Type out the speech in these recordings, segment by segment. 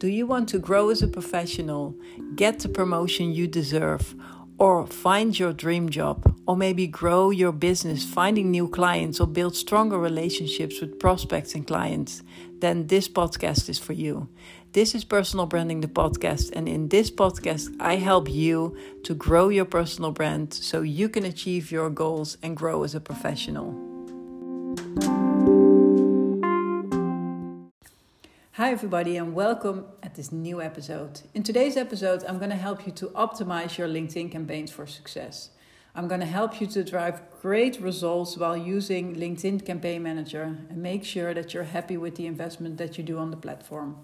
Do you want to grow as a professional, get the promotion you deserve, or find your dream job, or maybe grow your business, finding new clients, or build stronger relationships with prospects and clients? Then this podcast is for you. This is Personal Branding the Podcast, and in this podcast, I help you to grow your personal brand so you can achieve your goals and grow as a professional. Hi, everybody, and welcome at this new episode. In today's episode, I'm going to help you to optimize your LinkedIn campaigns for success. I'm going to help you to drive great results while using LinkedIn Campaign Manager and make sure that you're happy with the investment that you do on the platform.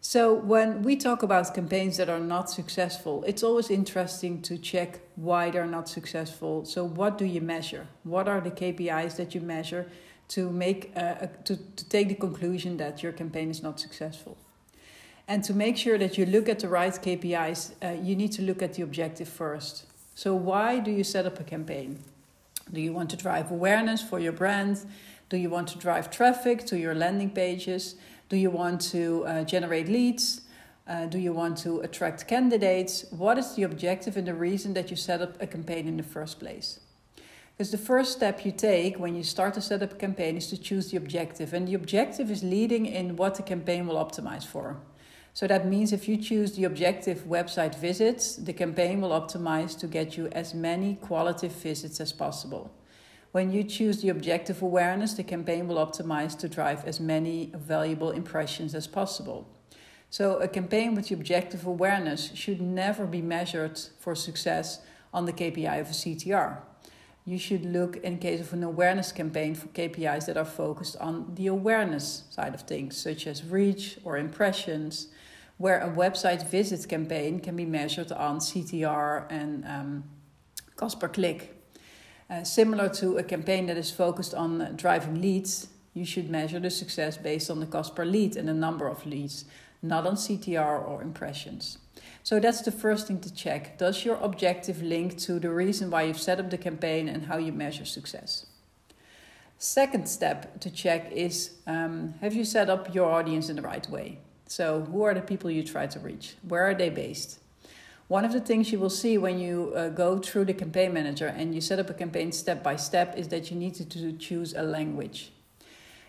So, when we talk about campaigns that are not successful, it's always interesting to check why they're not successful. So, what do you measure? What are the KPIs that you measure? To make uh, to, to take the conclusion that your campaign is not successful. And to make sure that you look at the right KPIs, uh, you need to look at the objective first. So, why do you set up a campaign? Do you want to drive awareness for your brand? Do you want to drive traffic to your landing pages? Do you want to uh, generate leads? Uh, do you want to attract candidates? What is the objective and the reason that you set up a campaign in the first place? Because the first step you take when you start to set up a campaign is to choose the objective. And the objective is leading in what the campaign will optimize for. So that means if you choose the objective website visits, the campaign will optimize to get you as many qualitative visits as possible. When you choose the objective awareness, the campaign will optimize to drive as many valuable impressions as possible. So, a campaign with the objective awareness should never be measured for success on the KPI of a CTR you should look in case of an awareness campaign for KPIs that are focused on the awareness side of things, such as reach or impressions, where a website visit campaign can be measured on CTR and um, cost per click. Uh, similar to a campaign that is focused on driving leads, you should measure the success based on the cost per lead and the number of leads, not on CTR or impressions. So that's the first thing to check. Does your objective link to the reason why you've set up the campaign and how you measure success? Second step to check is um, have you set up your audience in the right way? So, who are the people you try to reach? Where are they based? One of the things you will see when you uh, go through the campaign manager and you set up a campaign step by step is that you need to, to choose a language.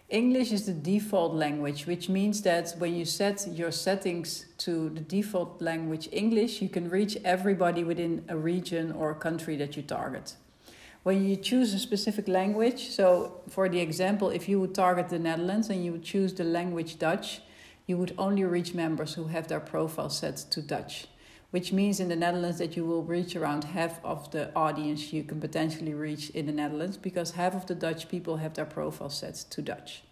English is the default language, which means that when you set your settings to the default language English, you can reach everybody within a region or a country that you target. When you choose a specific language, so for the example, if you would target the Netherlands and you would choose the language Dutch, you would only reach members who have their profile set to Dutch which means in the Netherlands that you will reach around half of the audience you can potentially reach in the Netherlands because half of the Dutch people have their profile set to Dutch.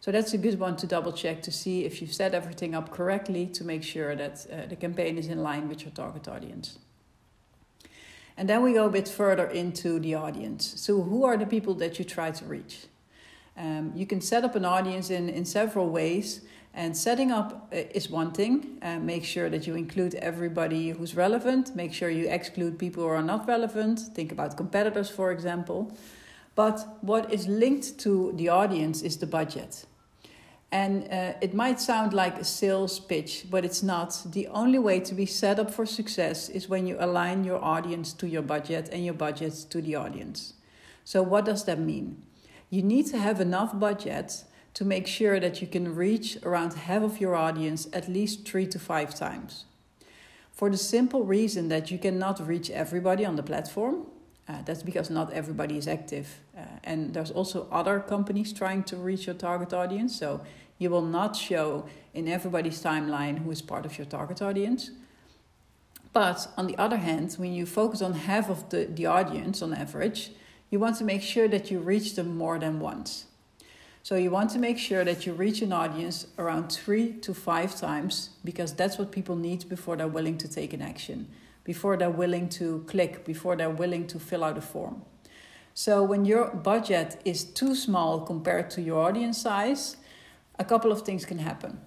So that's a good one to double check to see if you've set everything up correctly to make sure that uh, the campaign is in line with your target audience. And then we go a bit further into the audience. So, who are the people that you try to reach? Um, you can set up an audience in, in several ways. And setting up uh, is one thing. Uh, make sure that you include everybody who's relevant. Make sure you exclude people who are not relevant. Think about competitors, for example. But what is linked to the audience is the budget. And uh, it might sound like a sales pitch, but it's not. The only way to be set up for success is when you align your audience to your budget and your budget to the audience. So, what does that mean? You need to have enough budget to make sure that you can reach around half of your audience at least three to five times. For the simple reason that you cannot reach everybody on the platform. Uh, that's because not everybody is active. Uh, and there's also other companies trying to reach your target audience. So you will not show in everybody's timeline who is part of your target audience. But on the other hand, when you focus on half of the, the audience on average, you want to make sure that you reach them more than once. So you want to make sure that you reach an audience around three to five times because that's what people need before they're willing to take an action, before they're willing to click, before they're willing to fill out a form. So when your budget is too small compared to your audience size, a couple of things can happen.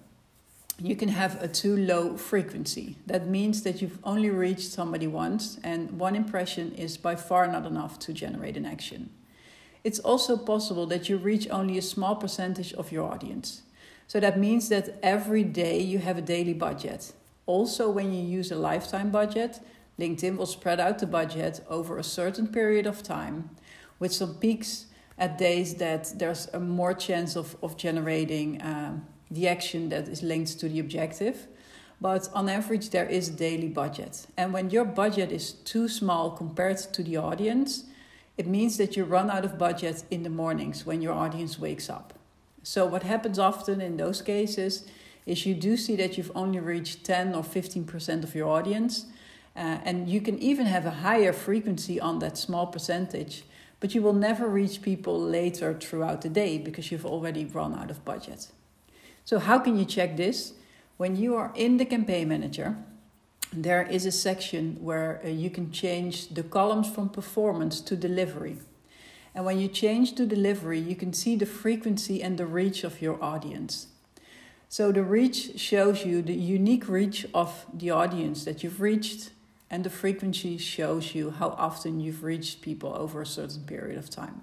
You can have a too low frequency. That means that you've only reached somebody once, and one impression is by far not enough to generate an action. It's also possible that you reach only a small percentage of your audience. So that means that every day you have a daily budget. Also, when you use a lifetime budget, LinkedIn will spread out the budget over a certain period of time with some peaks at days that there's a more chance of, of generating um, the action that is linked to the objective. But on average, there is a daily budget. And when your budget is too small compared to the audience, it means that you run out of budget in the mornings when your audience wakes up. So, what happens often in those cases is you do see that you've only reached 10 or 15% of your audience. Uh, and you can even have a higher frequency on that small percentage, but you will never reach people later throughout the day because you've already run out of budget. So, how can you check this? When you are in the campaign manager, there is a section where uh, you can change the columns from performance to delivery. And when you change to delivery, you can see the frequency and the reach of your audience. So the reach shows you the unique reach of the audience that you've reached, and the frequency shows you how often you've reached people over a certain period of time.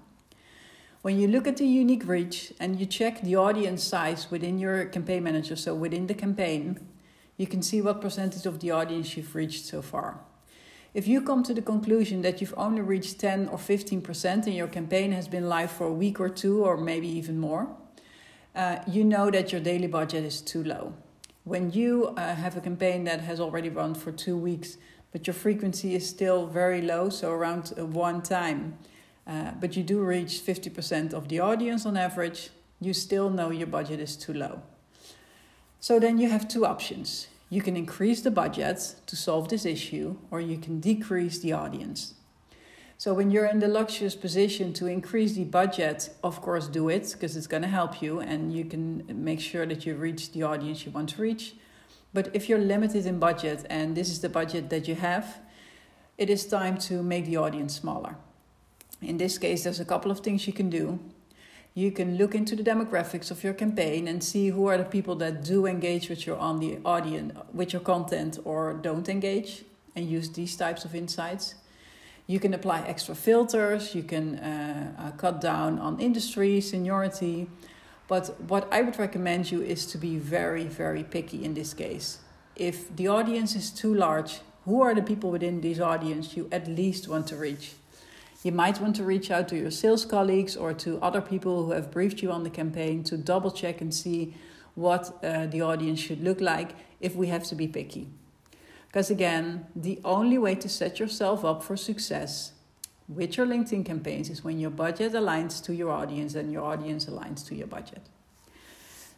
When you look at the unique reach and you check the audience size within your campaign manager, so within the campaign, you can see what percentage of the audience you've reached so far. If you come to the conclusion that you've only reached 10 or 15% and your campaign has been live for a week or two, or maybe even more, uh, you know that your daily budget is too low. When you uh, have a campaign that has already run for two weeks, but your frequency is still very low, so around uh, one time, uh, but you do reach 50% of the audience on average, you still know your budget is too low. So then you have two options. You can increase the budget to solve this issue, or you can decrease the audience. So, when you're in the luxurious position to increase the budget, of course, do it because it's going to help you and you can make sure that you reach the audience you want to reach. But if you're limited in budget and this is the budget that you have, it is time to make the audience smaller. In this case, there's a couple of things you can do you can look into the demographics of your campaign and see who are the people that do engage with your on the audience with your content or don't engage and use these types of insights. You can apply extra filters. You can uh, uh, cut down on industry seniority. But what i would recommend you is to be very very picky in this case. If the audience is too large who are the people within this audience you at least want to reach you might want to reach out to your sales colleagues or to other people who have briefed you on the campaign to double check and see what uh, the audience should look like if we have to be picky. Because again, the only way to set yourself up for success with your LinkedIn campaigns is when your budget aligns to your audience and your audience aligns to your budget.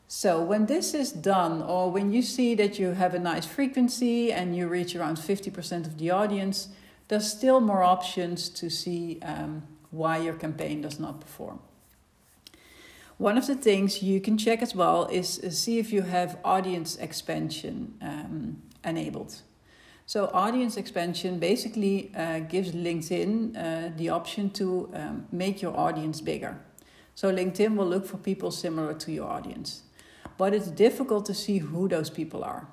So, when this is done, or when you see that you have a nice frequency and you reach around 50% of the audience, there's still more options to see um, why your campaign does not perform. One of the things you can check as well is see if you have audience expansion um, enabled. So, audience expansion basically uh, gives LinkedIn uh, the option to um, make your audience bigger. So, LinkedIn will look for people similar to your audience. But it's difficult to see who those people are.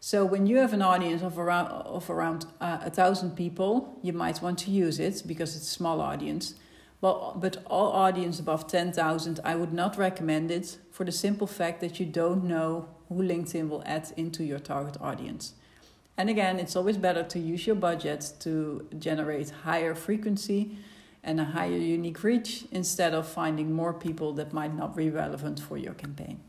So when you have an audience of around of around uh, a thousand people, you might want to use it because it's a small audience. But but all audience above ten thousand, I would not recommend it for the simple fact that you don't know who LinkedIn will add into your target audience. And again, it's always better to use your budget to generate higher frequency and a higher unique reach instead of finding more people that might not be relevant for your campaign.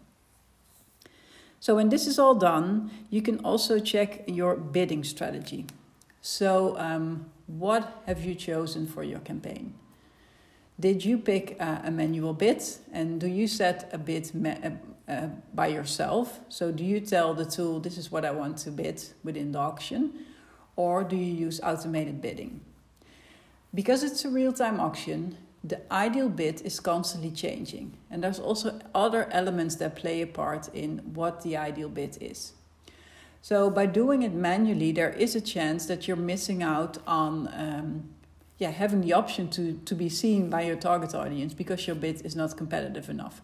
So when this is all done, you can also check your bidding strategy. So um, what have you chosen for your campaign? Did you pick uh, a manual bid and do you set a bid uh, uh, by yourself? So do you tell the tool this is what I want to bid within the auction or do you use automated bidding? Because it's a real-time auction, the ideal bid is constantly changing. And there's also other elements that play a part in what the ideal bid is. So by doing it manually, there is a chance that you're missing out on um, yeah, having the option to, to be seen by your target audience because your bid is not competitive enough.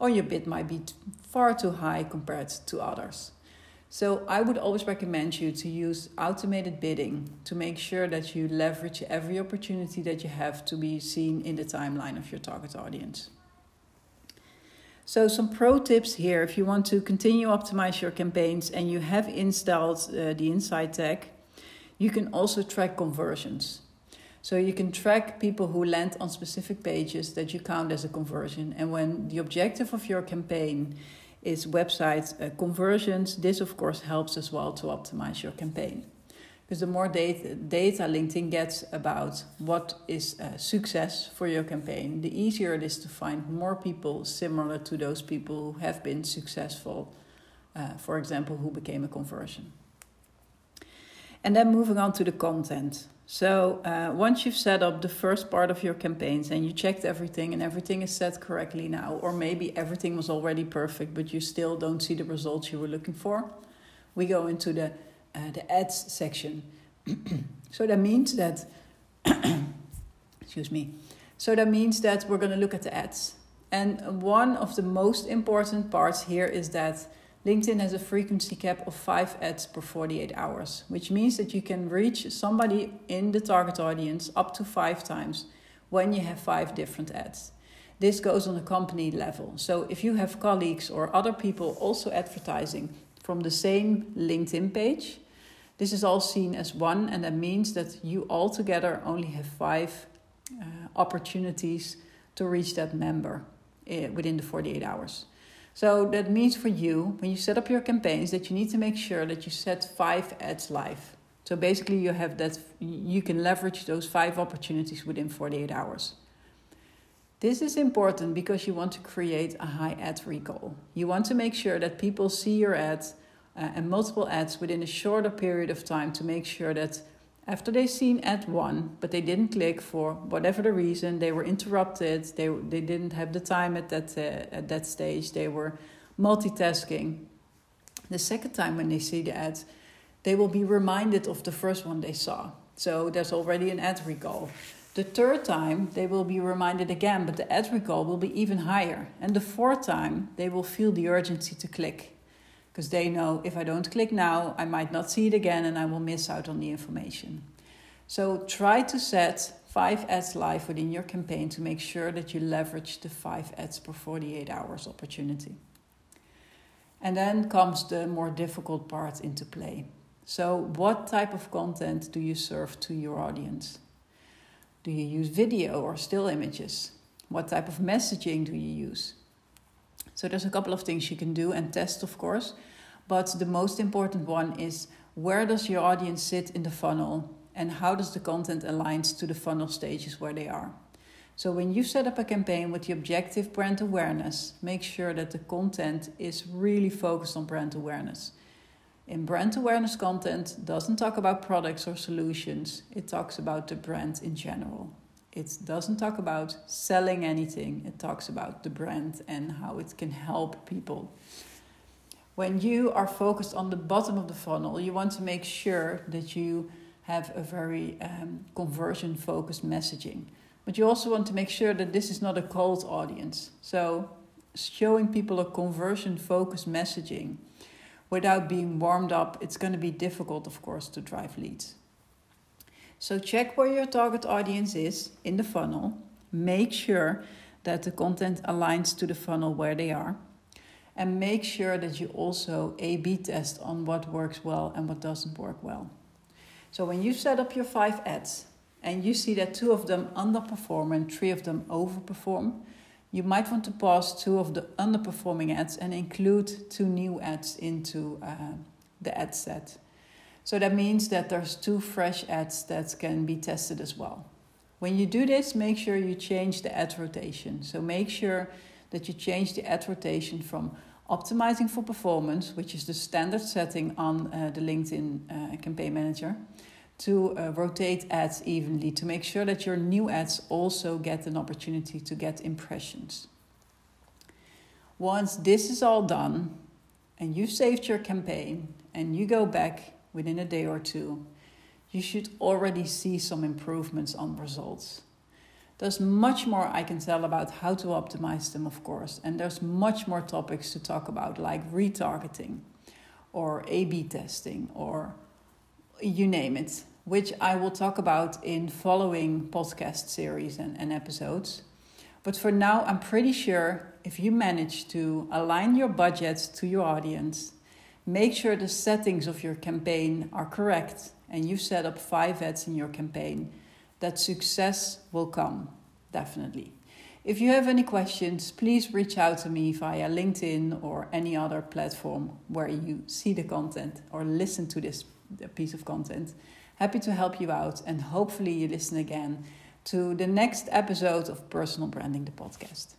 Or your bid might be far too high compared to others. So I would always recommend you to use automated bidding to make sure that you leverage every opportunity that you have to be seen in the timeline of your target audience. So, some pro tips here if you want to continue optimize your campaigns and you have installed uh, the Insight tag, you can also track conversions. So, you can track people who land on specific pages that you count as a conversion. And when the objective of your campaign is website uh, conversions, this of course helps as well to optimize your campaign. Because the more data, data LinkedIn gets about what is a success for your campaign, the easier it is to find more people similar to those people who have been successful, uh, for example, who became a conversion. And then moving on to the content. So uh, once you've set up the first part of your campaigns and you checked everything and everything is set correctly now, or maybe everything was already perfect but you still don't see the results you were looking for, we go into the uh, the ads section. so that means that, excuse me. So that means that we're going to look at the ads. And one of the most important parts here is that LinkedIn has a frequency cap of five ads per 48 hours, which means that you can reach somebody in the target audience up to five times when you have five different ads. This goes on a company level. So if you have colleagues or other people also advertising from the same LinkedIn page, this is all seen as one, and that means that you altogether only have five uh, opportunities to reach that member uh, within the 48 hours. So that means for you, when you set up your campaigns, that you need to make sure that you set five ads live. So basically, you have that you can leverage those five opportunities within 48 hours. This is important because you want to create a high ad recall. You want to make sure that people see your ads uh, and multiple ads within a shorter period of time to make sure that after they've seen ad one, but they didn't click for whatever the reason, they were interrupted, they, they didn't have the time at that, uh, at that stage, they were multitasking. The second time when they see the ad, they will be reminded of the first one they saw. So there's already an ad recall. The third time, they will be reminded again, but the ad recall will be even higher. And the fourth time, they will feel the urgency to click because they know if I don't click now, I might not see it again and I will miss out on the information. So try to set five ads live within your campaign to make sure that you leverage the five ads per 48 hours opportunity. And then comes the more difficult part into play. So, what type of content do you serve to your audience? Do you use video or still images? What type of messaging do you use? So there's a couple of things you can do and test, of course. But the most important one is where does your audience sit in the funnel and how does the content align to the funnel stages where they are. So when you set up a campaign with the objective brand awareness, make sure that the content is really focused on brand awareness. In brand awareness content doesn't talk about products or solutions, it talks about the brand in general. It doesn't talk about selling anything, it talks about the brand and how it can help people. When you are focused on the bottom of the funnel, you want to make sure that you have a very um, conversion focused messaging. But you also want to make sure that this is not a cold audience. So, showing people a conversion focused messaging without being warmed up, it's going to be difficult, of course, to drive leads. So check where your target audience is in the funnel. Make sure that the content aligns to the funnel where they are. And make sure that you also A B test on what works well and what doesn't work well. So when you set up your five ads and you see that two of them underperform and three of them overperform, you might want to pause two of the underperforming ads and include two new ads into uh, the ad set. So that means that there's two fresh ads that can be tested as well. When you do this, make sure you change the ad rotation. So make sure that you change the ad rotation from optimizing for performance, which is the standard setting on uh, the LinkedIn uh, campaign manager, to uh, rotate ads evenly to make sure that your new ads also get an opportunity to get impressions. Once this is all done and you've saved your campaign and you go back within a day or two, you should already see some improvements on results. There's much more I can tell about how to optimize them, of course, and there's much more topics to talk about, like retargeting or A B testing or you name it, which I will talk about in following podcast series and, and episodes. But for now, I'm pretty sure if you manage to align your budget to your audience, make sure the settings of your campaign are correct, and you set up five ads in your campaign, that success will come, definitely. If you have any questions, please reach out to me via LinkedIn or any other platform where you see the content or listen to this piece of content. Happy to help you out, and hopefully, you listen again to the next episode of Personal Branding the Podcast.